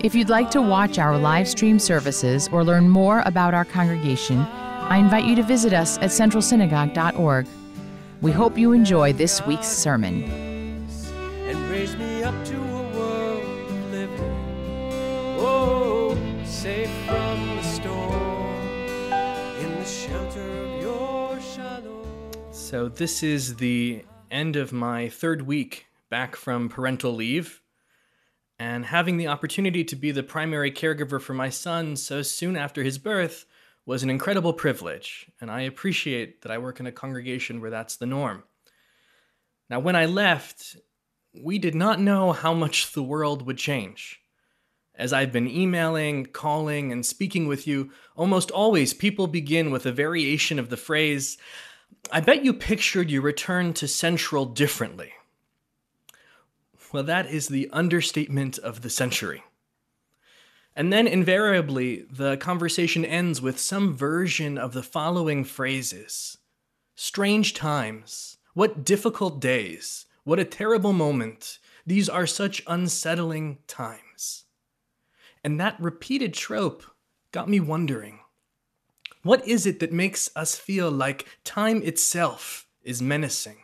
If you'd like to watch our live stream services or learn more about our congregation, I invite you to visit us at centralsynagogue.org. We hope you enjoy this week's sermon. and raise me up to a world of living. Oh, safe from the storm, in the shelter of your shalom. So, this is the end of my third week back from parental leave. And having the opportunity to be the primary caregiver for my son so soon after his birth was an incredible privilege. And I appreciate that I work in a congregation where that's the norm. Now, when I left, we did not know how much the world would change. As I've been emailing, calling, and speaking with you, almost always people begin with a variation of the phrase, I bet you pictured your return to Central differently. Well, that is the understatement of the century. And then invariably, the conversation ends with some version of the following phrases Strange times. What difficult days. What a terrible moment. These are such unsettling times. And that repeated trope got me wondering what is it that makes us feel like time itself is menacing?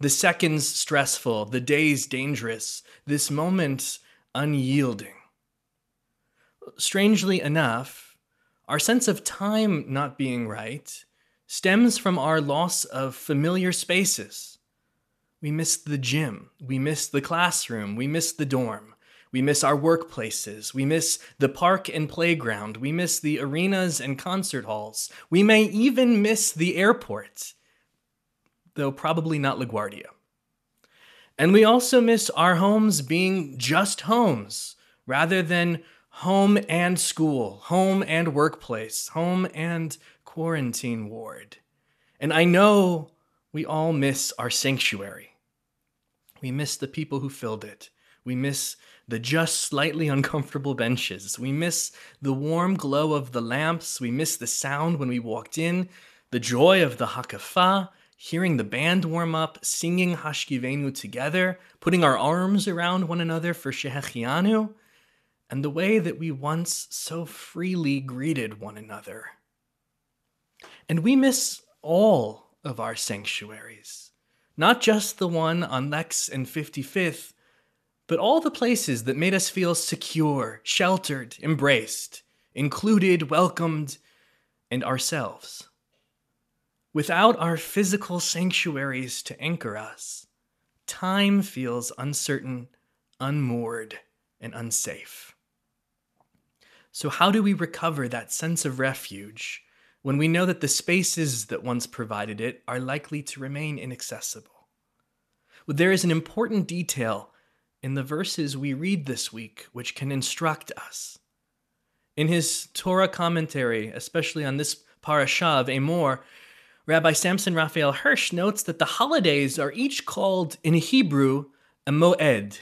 The seconds stressful, the days dangerous, this moment unyielding. Strangely enough, our sense of time not being right stems from our loss of familiar spaces. We miss the gym, we miss the classroom, we miss the dorm, we miss our workplaces, we miss the park and playground, we miss the arenas and concert halls, we may even miss the airport, though probably not LaGuardia. And we also miss our homes being just homes rather than home and school, home and workplace, home and quarantine ward. And I know we all miss our sanctuary. We miss the people who filled it. We miss the just slightly uncomfortable benches. We miss the warm glow of the lamps. We miss the sound when we walked in, the joy of the hakafa, hearing the band warm up, singing Hashkivenu together, putting our arms around one another for Shehechianu, and the way that we once so freely greeted one another. And we miss all of our sanctuaries, not just the one on Lex and 55th, but all the places that made us feel secure, sheltered, embraced, included, welcomed, and ourselves. Without our physical sanctuaries to anchor us, time feels uncertain, unmoored, and unsafe. So, how do we recover that sense of refuge when we know that the spaces that once provided it are likely to remain inaccessible? Well, there is an important detail in the verses we read this week which can instruct us. In his Torah commentary, especially on this parashah of Emor, Rabbi Samson Raphael Hirsch notes that the holidays are each called in Hebrew a moed.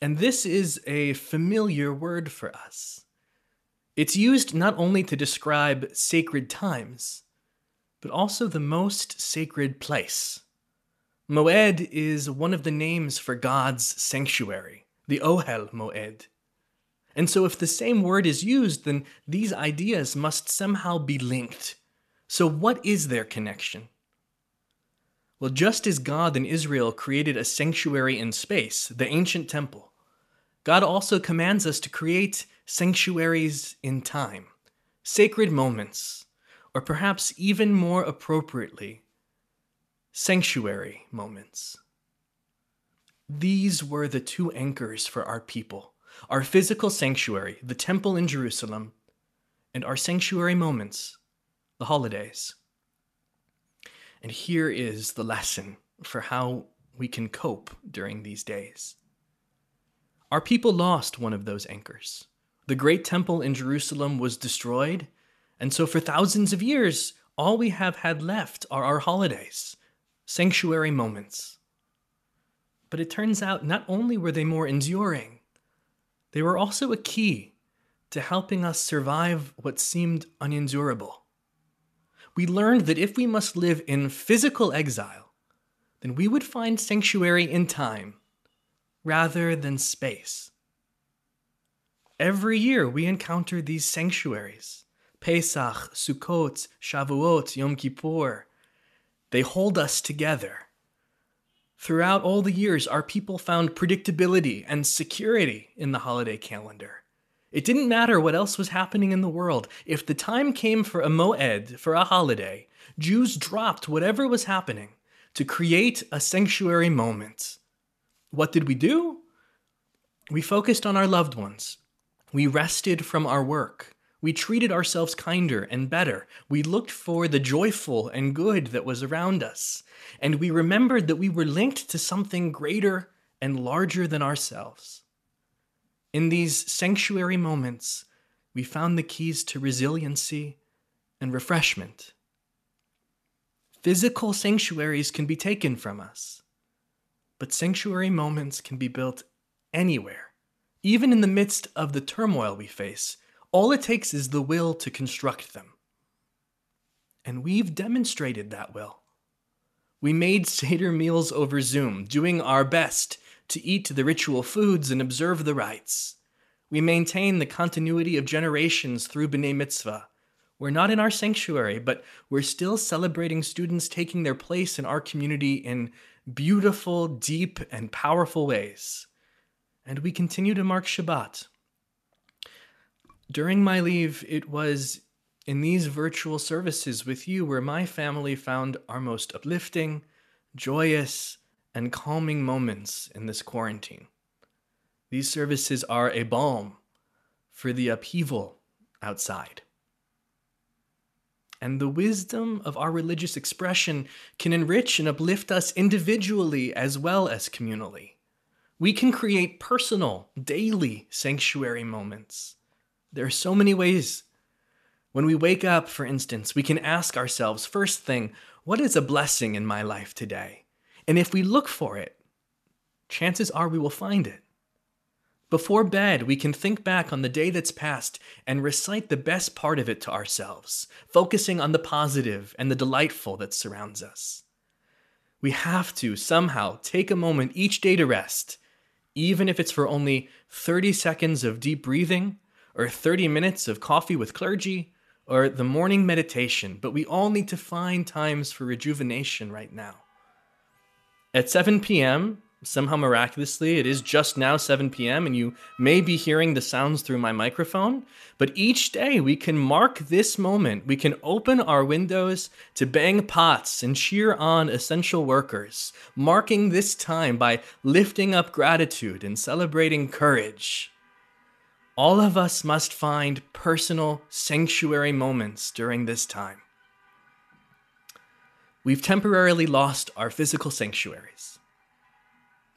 And this is a familiar word for us. It's used not only to describe sacred times, but also the most sacred place. Moed is one of the names for God's sanctuary, the Ohel Moed. And so, if the same word is used, then these ideas must somehow be linked. So, what is their connection? Well, just as God in Israel created a sanctuary in space, the ancient temple, God also commands us to create sanctuaries in time, sacred moments, or perhaps even more appropriately, sanctuary moments. These were the two anchors for our people our physical sanctuary, the temple in Jerusalem, and our sanctuary moments, the holidays. And here is the lesson for how we can cope during these days. Our people lost one of those anchors The great temple in Jerusalem was destroyed, and so for thousands of years, all we have had left are our holidays, sanctuary moments. But it turns out not only were they more enduring, they were also a key to helping us survive what seemed unendurable. We learned that if we must live in physical exile, then we would find sanctuary in time rather than space. Every year we encounter these sanctuaries Pesach, Sukkot, Shavuot, Yom Kippur. They hold us together. Throughout all the years, our people found predictability and security in the holiday calendar. It didn't matter what else was happening in the world. If the time came for a moed, for a holiday, Jews dropped whatever was happening to create a sanctuary moment. What did we do? We focused on our loved ones. We rested from our work. We treated ourselves kinder and better. We looked for the joyful and good that was around us. And we remembered that we were linked to something greater and larger than ourselves. In these sanctuary moments, we found the keys to resiliency and refreshment. Physical sanctuaries can be taken from us, but sanctuary moments can be built anywhere, even in the midst of the turmoil we face. All it takes is the will to construct them. And we've demonstrated that will. We made Seder meals over Zoom, doing our best to eat the ritual foods and observe the rites. We maintain the continuity of generations through B'nai Mitzvah. We're not in our sanctuary, but we're still celebrating students taking their place in our community in beautiful, deep, and powerful ways. And we continue to mark Shabbat. During my leave, it was in these virtual services with you where my family found our most uplifting, joyous, and calming moments in this quarantine. These services are a balm for the upheaval outside. And the wisdom of our religious expression can enrich and uplift us individually as well as communally. We can create personal, daily sanctuary moments. There are so many ways. When we wake up, for instance, we can ask ourselves first thing, what is a blessing in my life today? And if we look for it, chances are we will find it. Before bed, we can think back on the day that's passed and recite the best part of it to ourselves, focusing on the positive and the delightful that surrounds us. We have to somehow take a moment each day to rest, even if it's for only 30 seconds of deep breathing, or 30 minutes of coffee with clergy, or the morning meditation, but we all need to find times for rejuvenation right now. At 7 p.m., somehow miraculously, it is just now 7 p.m., and you may be hearing the sounds through my microphone. But each day we can mark this moment. We can open our windows to bang pots and cheer on essential workers, marking this time by lifting up gratitude and celebrating courage. All of us must find personal sanctuary moments during this time. We've temporarily lost our physical sanctuaries.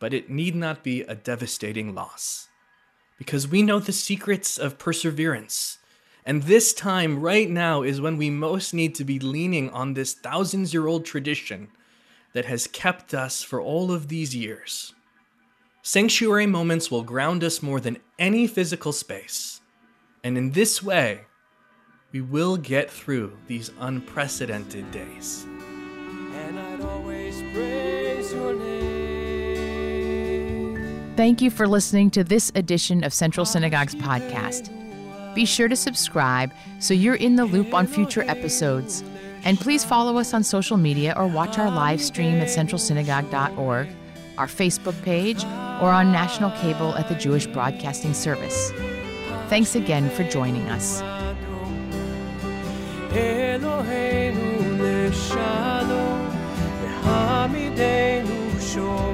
But it need not be a devastating loss, because we know the secrets of perseverance. And this time, right now, is when we most need to be leaning on this thousands year old tradition that has kept us for all of these years. Sanctuary moments will ground us more than any physical space. And in this way, we will get through these unprecedented days Thank you for listening to this edition of Central Synagogue's podcast. Be sure to subscribe so you're in the loop on future episodes. And please follow us on social media or watch our live stream at centralsynagogue.org, our Facebook page, or on national cable at the Jewish Broadcasting Service. Thanks again for joining us. Sure.